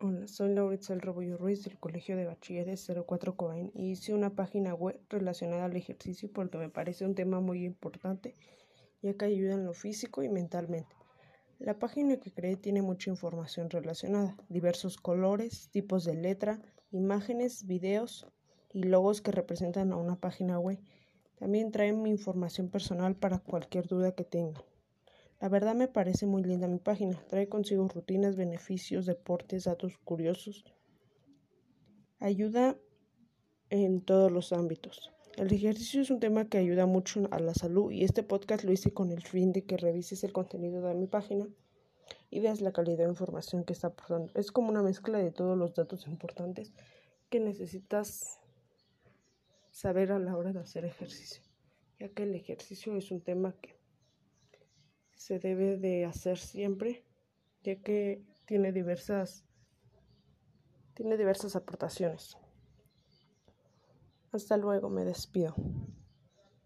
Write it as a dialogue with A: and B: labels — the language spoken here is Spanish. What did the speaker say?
A: Hola, soy Lauritzel Rebollo Ruiz del Colegio de Bachilleres 04 Cobain y hice una página web relacionada al ejercicio porque me parece un tema muy importante ya que ayuda en lo físico y mentalmente. La página que creé tiene mucha información relacionada, diversos colores, tipos de letra, imágenes, videos y logos que representan a una página web. También trae mi información personal para cualquier duda que tengan. La verdad me parece muy linda mi página. Trae consigo rutinas, beneficios, deportes, datos curiosos. Ayuda en todos los ámbitos. El ejercicio es un tema que ayuda mucho a la salud y este podcast lo hice con el fin de que revises el contenido de mi página y veas la calidad de información que está aportando. Es como una mezcla de todos los datos importantes que necesitas saber a la hora de hacer ejercicio, ya que el ejercicio es un tema que se debe de hacer siempre, ya que tiene diversas tiene diversas aportaciones. Hasta luego, me despido.